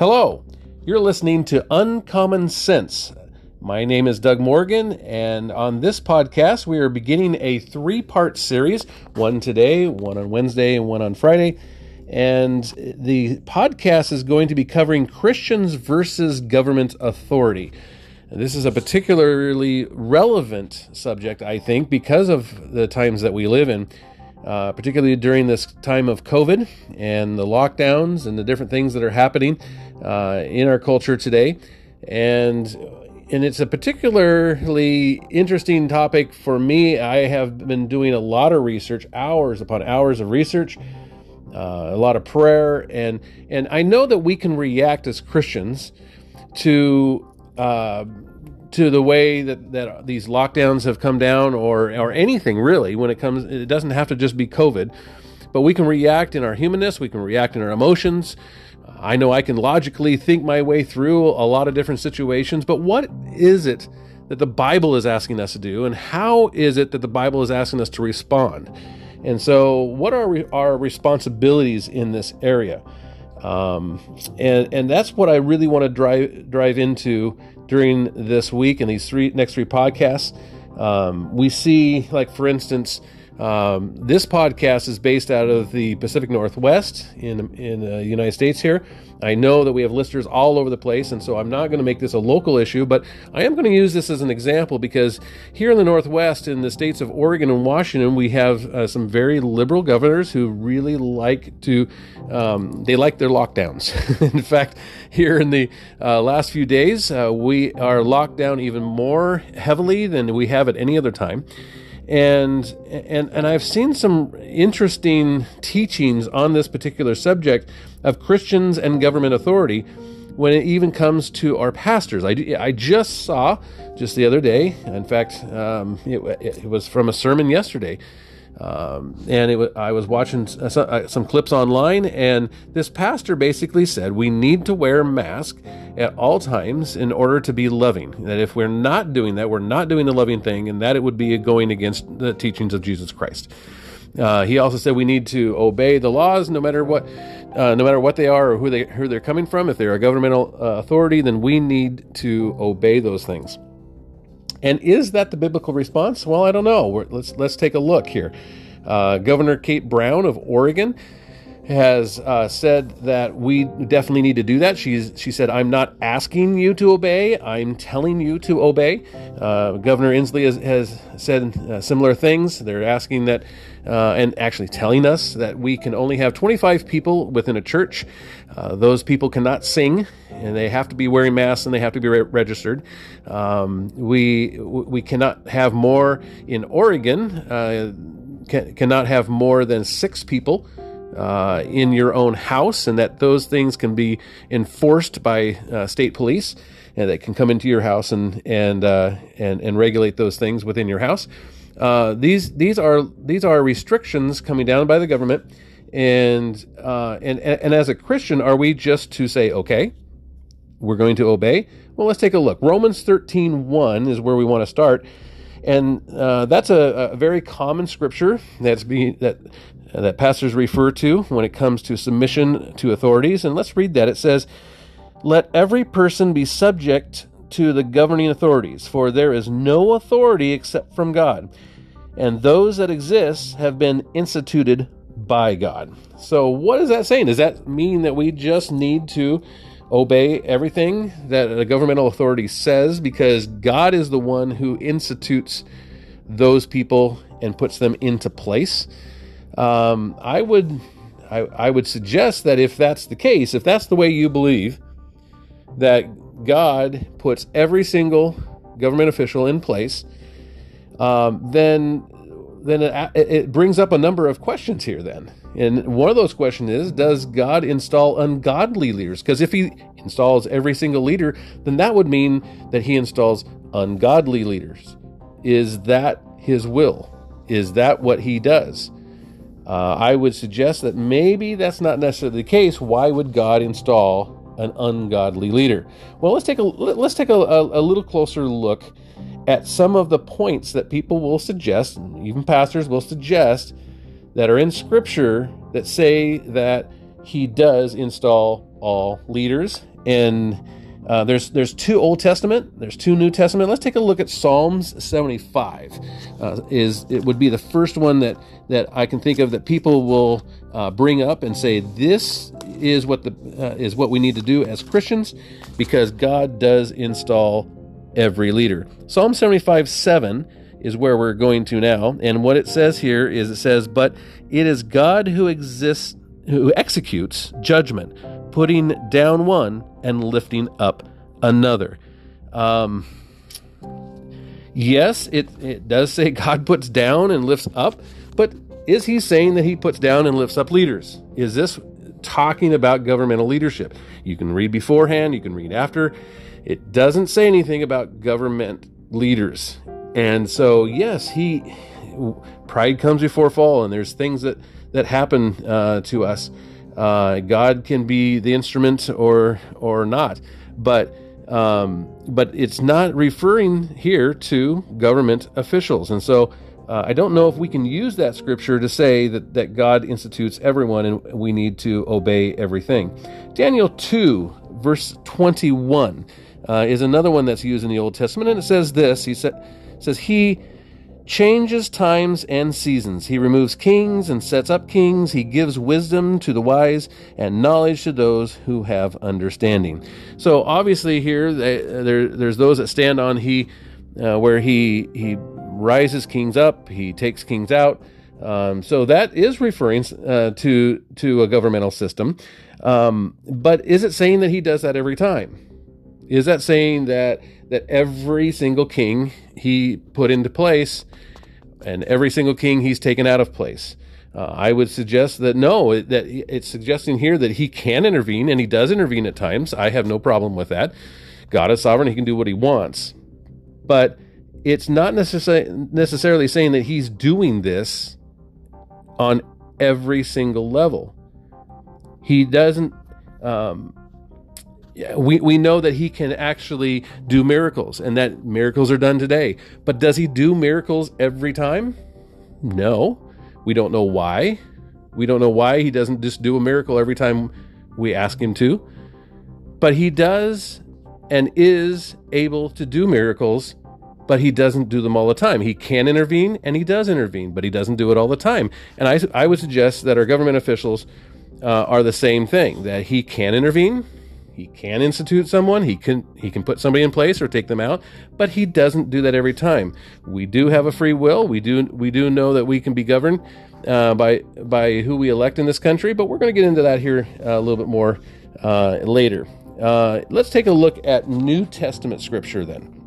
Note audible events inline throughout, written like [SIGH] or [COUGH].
Hello, you're listening to Uncommon Sense. My name is Doug Morgan, and on this podcast, we are beginning a three part series one today, one on Wednesday, and one on Friday. And the podcast is going to be covering Christians versus government authority. This is a particularly relevant subject, I think, because of the times that we live in uh, particularly during this time of COVID and the lockdowns and the different things that are happening uh, in our culture today. And and it's a particularly interesting topic for me. I have been doing a lot of research, hours upon hours of research, uh, a lot of prayer, and and I know that we can react as Christians to uh, to the way that, that these lockdowns have come down or or anything really when it comes it doesn't have to just be covid but we can react in our humanness we can react in our emotions i know i can logically think my way through a lot of different situations but what is it that the bible is asking us to do and how is it that the bible is asking us to respond and so what are our responsibilities in this area um, and and that's what I really want to drive drive into during this week and these three next three podcasts. Um, we see, like for instance, um, this podcast is based out of the Pacific Northwest in in the United States here. I know that we have listeners all over the place, and so I'm not going to make this a local issue, but I am going to use this as an example because here in the Northwest, in the states of Oregon and Washington, we have uh, some very liberal governors who really like to, um, they like their lockdowns. [LAUGHS] in fact, here in the uh, last few days, uh, we are locked down even more heavily than we have at any other time and and and I've seen some interesting teachings on this particular subject of Christians and government authority when it even comes to our pastors. I, I just saw just the other day, in fact, um, it, it was from a sermon yesterday um, and it, I was watching uh, uh, some clips online, and this pastor basically said we need to wear a mask at all times in order to be loving. That if we're not doing that, we're not doing the loving thing, and that it would be going against the teachings of Jesus Christ. Uh, he also said we need to obey the laws, no matter what, uh, no matter what they are or who they who they're coming from. If they're a governmental uh, authority, then we need to obey those things. And is that the biblical response? Well, I don't know. We're, let's let's take a look here. Uh, Governor Kate Brown of Oregon has uh, said that we definitely need to do that. She's she said, "I'm not asking you to obey. I'm telling you to obey." Uh, Governor Inslee has, has said uh, similar things. They're asking that, uh, and actually telling us that we can only have 25 people within a church. Uh, those people cannot sing, and they have to be wearing masks and they have to be re- registered. Um, we we cannot have more in Oregon. Uh, can, cannot have more than six people uh, in your own house, and that those things can be enforced by uh, state police, and that can come into your house and and uh, and and regulate those things within your house. Uh, these these are these are restrictions coming down by the government, and uh, and and as a Christian, are we just to say okay? We're going to obey. Well, let's take a look. Romans 13 1 is where we want to start. And uh, that's a, a, very common scripture that's being, that that pastors refer to when it comes to submission to authorities. And let's read that. It says, "Let every person be subject to the governing authorities, for there is no authority except from God, and those that exist have been instituted by God." So, what is that saying? Does that mean that we just need to obey everything that a governmental authority says because God is the one who institutes those people and puts them into place. Um, I would I, I would suggest that if that's the case, if that's the way you believe, that God puts every single government official in place, um, then then it, it brings up a number of questions here. Then and one of those questions is Does God install ungodly leaders? Because if He installs every single leader, then that would mean that He installs ungodly leaders. Is that His will? Is that what He does? Uh, I would suggest that maybe that's not necessarily the case. Why would God install an ungodly leader? Well, let's take a let's take a, a, a little closer look at some of the points that people will suggest, even pastors will suggest that are in Scripture that say that He does install all leaders and uh, there's there's two Old Testament, there's two New Testament. Let's take a look at Psalms 75. Uh, is it would be the first one that that I can think of that people will uh, bring up and say this is what the uh, is what we need to do as Christians because God does install every leader. Psalm 75 7 is where we're going to now, and what it says here is it says, "But it is God who exists." Who executes judgment, putting down one and lifting up another. Um, yes, it, it does say God puts down and lifts up, but is he saying that he puts down and lifts up leaders? Is this talking about governmental leadership? You can read beforehand, you can read after. It doesn't say anything about government leaders. And so, yes, he pride comes before fall, and there's things that that happen uh, to us uh, God can be the instrument or or not, but um, but it's not referring here to government officials, and so. Uh, I don't know if we can use that scripture to say that, that God institutes everyone and we need to obey everything. Daniel 2, verse 21, uh, is another one that's used in the Old Testament, and it says this He sa- says, He changes times and seasons. He removes kings and sets up kings. He gives wisdom to the wise and knowledge to those who have understanding. So obviously here they, there, there's those that stand on he uh, where he he rises kings up, he takes kings out. Um, so that is referring uh, to to a governmental system. Um, but is it saying that he does that every time? Is that saying that that every single king he put into place and every single king he's taken out of place. Uh, I would suggest that no, that it's suggesting here that he can intervene, and he does intervene at times. I have no problem with that. God is sovereign; he can do what he wants. But it's not necessarily necessarily saying that he's doing this on every single level. He doesn't. Um, we, we know that he can actually do miracles and that miracles are done today. But does he do miracles every time? No. We don't know why. We don't know why he doesn't just do a miracle every time we ask him to. But he does and is able to do miracles, but he doesn't do them all the time. He can intervene and he does intervene, but he doesn't do it all the time. And I, I would suggest that our government officials uh, are the same thing that he can intervene, he can institute someone, he can he can put somebody in place or take them out, but he doesn't do that every time. We do have a free will. We do we do know that we can be governed uh, by by who we elect in this country, but we're going to get into that here uh, a little bit more uh, later. Uh, let's take a look at New Testament scripture then.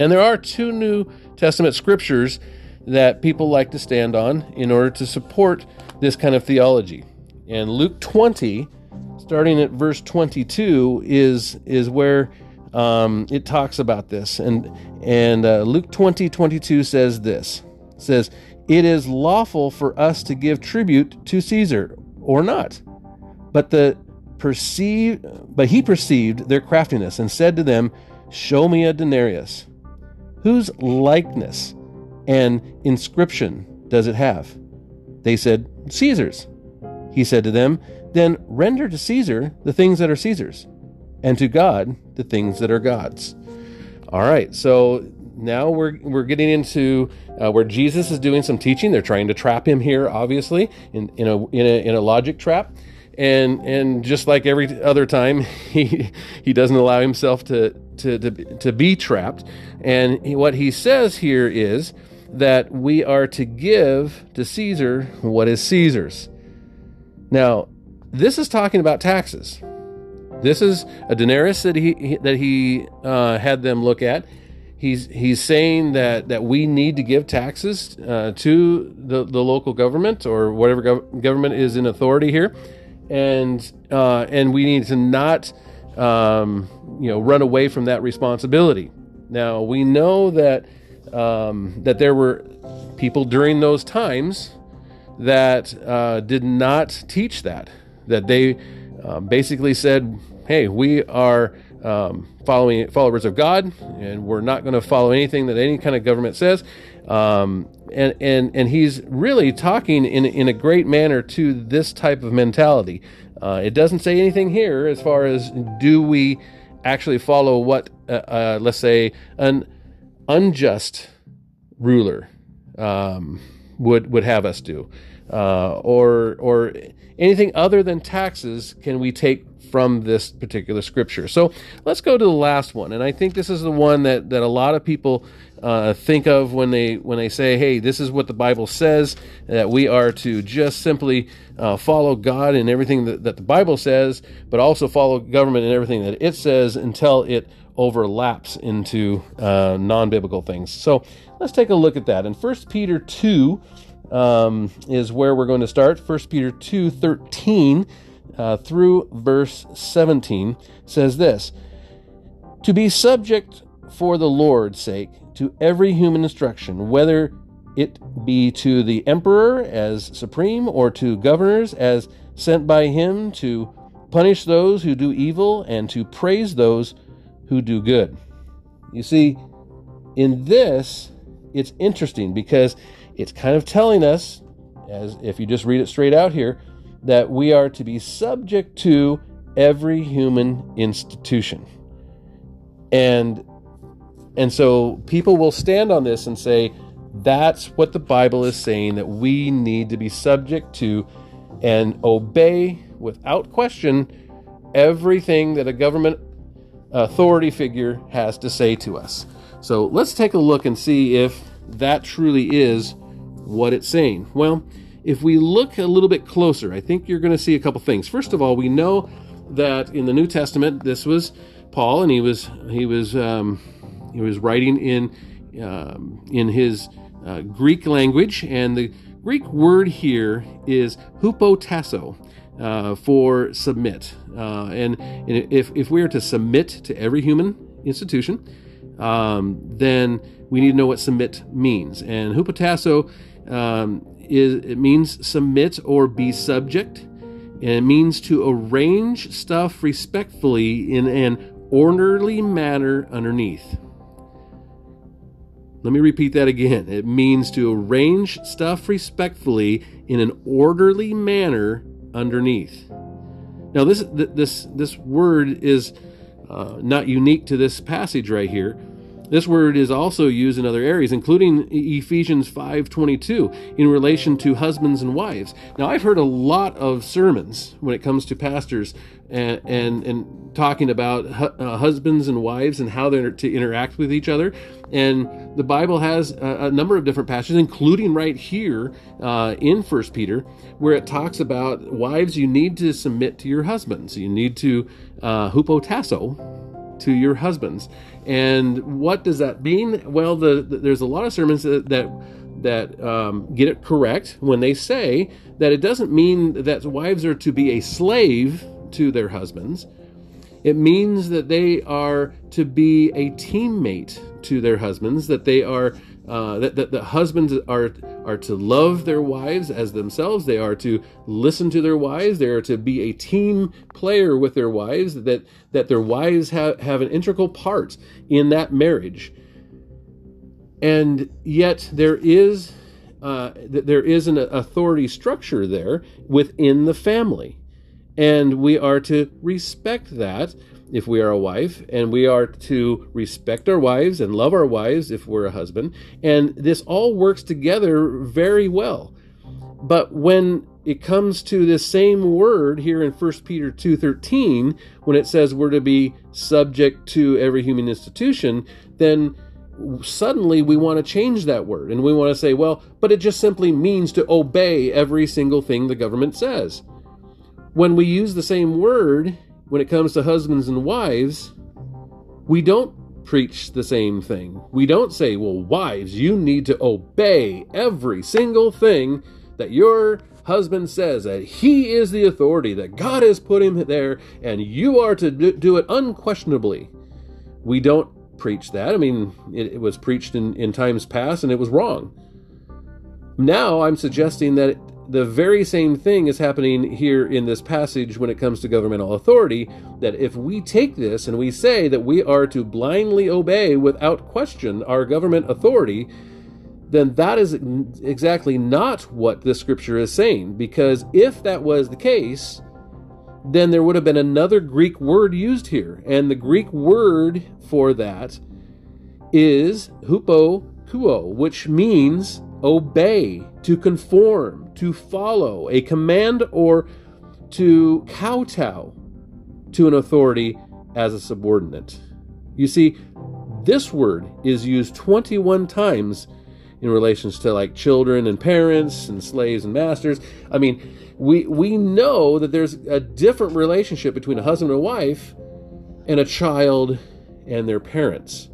And there are two New Testament scriptures that people like to stand on in order to support this kind of theology. And Luke 20 starting at verse 22 is is where um, it talks about this. And and uh, luke 20 22 says this. It says it is lawful for us to give tribute to caesar or not. But the perceived but he perceived their craftiness and said to them show me a denarius whose likeness and inscription does it have they said caesar's he said to them then render to Caesar the things that are Caesar's, and to God the things that are God's. All right, so now we're we're getting into uh, where Jesus is doing some teaching. They're trying to trap him here, obviously, in in a in a, in a logic trap, and and just like every other time, [LAUGHS] he he doesn't allow himself to to to, to be trapped. And what he says here is that we are to give to Caesar what is Caesar's. Now, this is talking about taxes. This is a denarius that he that he uh, had them look at. He's he's saying that that we need to give taxes uh, to the, the local government or whatever gov- government is in authority here, and uh, and we need to not um, you know run away from that responsibility. Now we know that um, that there were people during those times that uh, did not teach that that they uh, basically said, "Hey, we are um, following followers of God, and we're not going to follow anything that any kind of government says. Um, and and and he's really talking in in a great manner to this type of mentality. Uh, it doesn't say anything here as far as do we actually follow what, uh, uh, let's say, an unjust ruler um, would would have us do, uh, or or anything other than taxes can we take from this particular scripture. So let's go to the last one, and I think this is the one that that a lot of people uh, think of when they when they say, "Hey, this is what the Bible says that we are to just simply uh, follow God in everything that, that the Bible says, but also follow government in everything that it says until it overlaps into uh, non-biblical things." So let's take a look at that. In First Peter two um, is where we're going to start. First Peter two thirteen uh, through verse seventeen says this: "To be subject." For the Lord's sake, to every human instruction, whether it be to the emperor as supreme or to governors as sent by him to punish those who do evil and to praise those who do good. You see, in this, it's interesting because it's kind of telling us, as if you just read it straight out here, that we are to be subject to every human institution. And and so people will stand on this and say, that's what the Bible is saying that we need to be subject to and obey without question everything that a government authority figure has to say to us. So let's take a look and see if that truly is what it's saying. Well, if we look a little bit closer, I think you're going to see a couple things. First of all, we know that in the New Testament, this was Paul, and he was he was um, he was writing in um, in his uh, Greek language, and the Greek word here is hupotasso uh, for submit. Uh, and, and, if, if we are to submit to every human institution, um, then we need to know what submit means. And hupotasso um, is it means submit or be subject, and it means to arrange stuff respectfully in an orderly manner underneath. Let me repeat that again. It means to arrange stuff respectfully in an orderly manner underneath. Now, this this this word is uh, not unique to this passage right here. This word is also used in other areas, including Ephesians 5:22, in relation to husbands and wives. Now, I've heard a lot of sermons when it comes to pastors and and, and talking about hu- uh, husbands and wives and how they're to interact with each other. And the Bible has a, a number of different passages, including right here uh, in First Peter, where it talks about wives. You need to submit to your husbands. You need to uh, hupotasso to your husbands. And what does that mean? Well, the, the there's a lot of sermons that, that that um, get it correct when they say that it doesn't mean that wives are to be a slave to their husbands. It means that they are to be a teammate to their husbands, that they are uh, that, that the husbands are are to love their wives as themselves. They are to listen to their wives. They are to be a team player with their wives. That that their wives have, have an integral part in that marriage. And yet there is uh, there is an authority structure there within the family. And we are to respect that if we are a wife, and we are to respect our wives and love our wives if we're a husband. And this all works together very well. But when it comes to this same word here in 1 Peter 2:13 when it says we're to be subject to every human institution then suddenly we want to change that word and we want to say well but it just simply means to obey every single thing the government says when we use the same word when it comes to husbands and wives, we don't preach the same thing. We don't say, well, wives, you need to obey every single thing that your husband says, that he is the authority, that God has put him there, and you are to do it unquestionably. We don't preach that. I mean, it, it was preached in, in times past and it was wrong. Now I'm suggesting that the very same thing is happening here in this passage when it comes to governmental authority. That if we take this and we say that we are to blindly obey without question our government authority, then that is exactly not what the scripture is saying. Because if that was the case, then there would have been another Greek word used here. And the Greek word for that is hupokuo, which means obey, to conform, to follow, a command or to kowtow to an authority as a subordinate. You see, this word is used 21 times in relations to like children and parents and slaves and masters. I mean, we we know that there's a different relationship between a husband and wife and a child and their parents.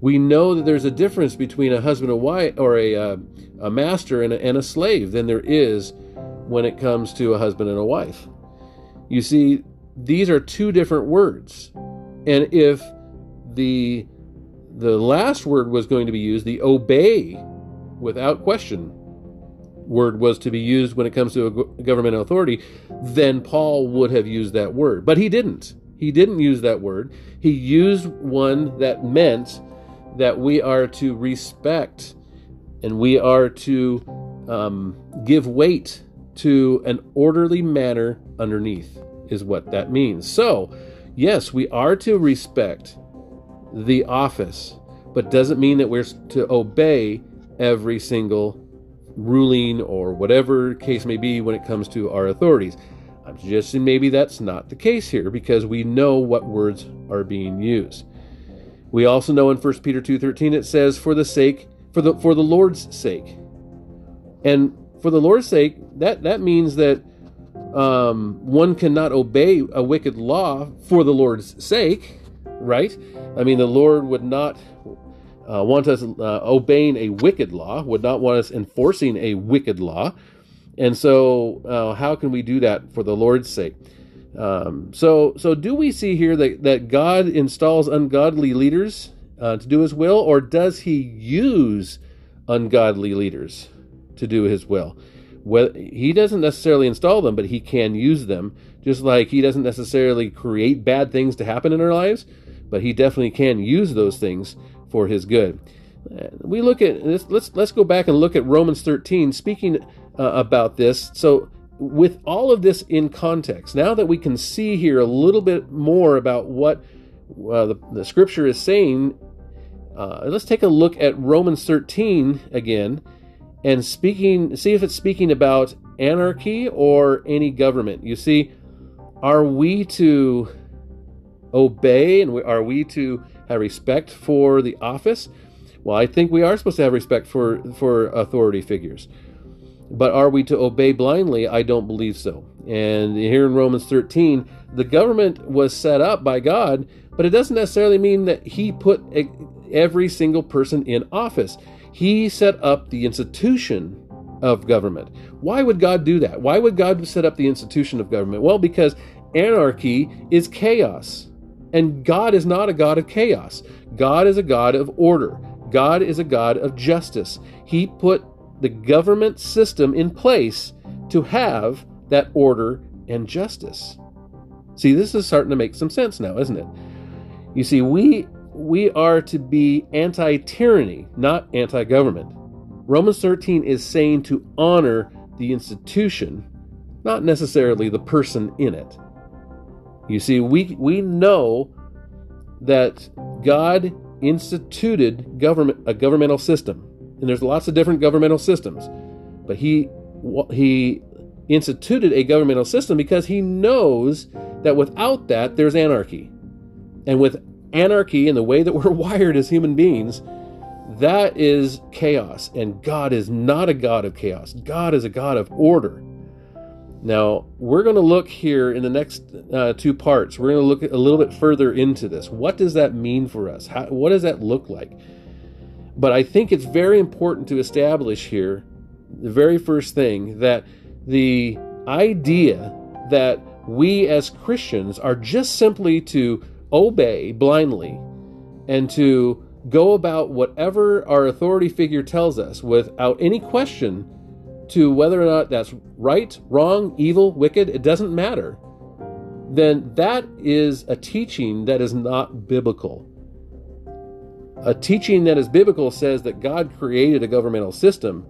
We know that there's a difference between a husband and wife or a uh, a master and a, and a slave than there is when it comes to a husband and a wife. You see, these are two different words. And if the the last word was going to be used, the obey without question word was to be used when it comes to a governmental authority, then Paul would have used that word. But he didn't. He didn't use that word. He used one that meant that we are to respect and we are to um, give weight to an orderly manner underneath, is what that means. So, yes, we are to respect the office, but doesn't mean that we're to obey every single ruling or whatever case may be when it comes to our authorities. I'm suggesting maybe that's not the case here because we know what words are being used. We also know in 1 Peter 2:13 it says for the sake for the for the Lord's sake. And for the Lord's sake, that that means that um, one cannot obey a wicked law for the Lord's sake, right? I mean, the Lord would not uh, want us uh, obeying a wicked law, would not want us enforcing a wicked law. And so, uh, how can we do that for the Lord's sake? Um, so, so do we see here that, that God installs ungodly leaders uh, to do His will, or does He use ungodly leaders to do His will? Well, he doesn't necessarily install them, but He can use them. Just like He doesn't necessarily create bad things to happen in our lives, but He definitely can use those things for his good. We look at this, let's let's go back and look at Romans 13 speaking uh, about this. So with all of this in context, now that we can see here a little bit more about what uh, the, the, scripture is saying, uh, let's take a look at Romans 13 again and speaking, see if it's speaking about anarchy or any government. You see, are we to obey and are we to have respect for the office? Well, I think we are supposed to have respect for, for authority figures. But are we to obey blindly? I don't believe so. And here in Romans 13, the government was set up by God, but it doesn't necessarily mean that He put every single person in office. He set up the institution of government. Why would God do that? Why would God set up the institution of government? Well, because anarchy is chaos. And God is not a God of chaos. God is a God of order. God is a God of justice. He put the government system in place to have that order and justice. See, this is starting to make some sense now, isn't it? You see, we we are to be anti-tyranny, not anti-government. Romans 13 is saying to honor the institution, not necessarily the person in it. You see, we, we know that God instituted government a governmental system, and there's lots of different governmental systems, but he he instituted a governmental system because he knows that without that there's anarchy, and with anarchy and the way that [LAUGHS] we're wired as human beings, that is chaos, and God is not a God of chaos. God is a God of order. Now, we're going to look here in the next uh, two parts. We're going to look a little bit further into this. What does that mean for us? How, what does that look like? But I think it's very important to establish here the very first thing that the idea that we as Christians are just simply to obey blindly and to go about whatever our authority figure tells us without any question to whether or not that's right, wrong, evil, wicked, it doesn't matter, then that is a teaching that is not biblical. A teaching that is biblical says that God created a governmental system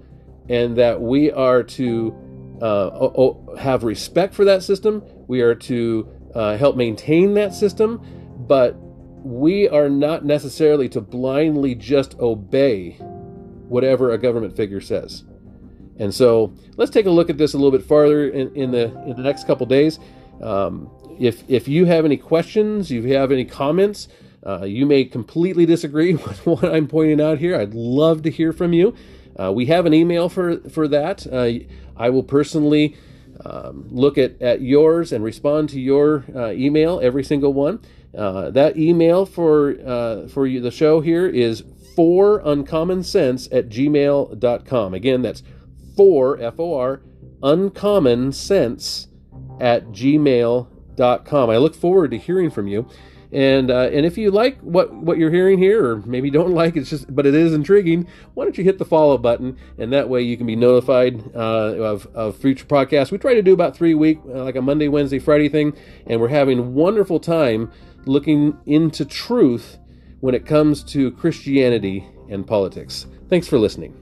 and that we are to uh, have respect for that system. We are to uh, help maintain that system, but we are not necessarily to blindly just obey whatever a government figure says. And so let's take a look at this a little bit farther in, in the in the next couple days. Um, if if you have any questions, if you have any comments, uh, you may completely disagree [LAUGHS] with what I'm pointing out here. I'd love to hear from you. Uh, we have an email for for that. Uh, I will personally um, look at, at yours and respond to your uh, email, every single one. Uh, that email for uh, for you, the show here is for uncommon sense at gmail.com. Again, that's for F O R uncommon sense at gmail.com. I look forward to hearing from you. And uh, and if you like what what you're hearing here, or maybe don't like it's just but it is intriguing, why don't you hit the follow button, and that way you can be notified uh, of of future podcasts. We try to do about three week, uh, like a Monday, Wednesday, Friday thing, and we're having wonderful time looking into truth when it comes to Christianity and politics. Thanks for listening.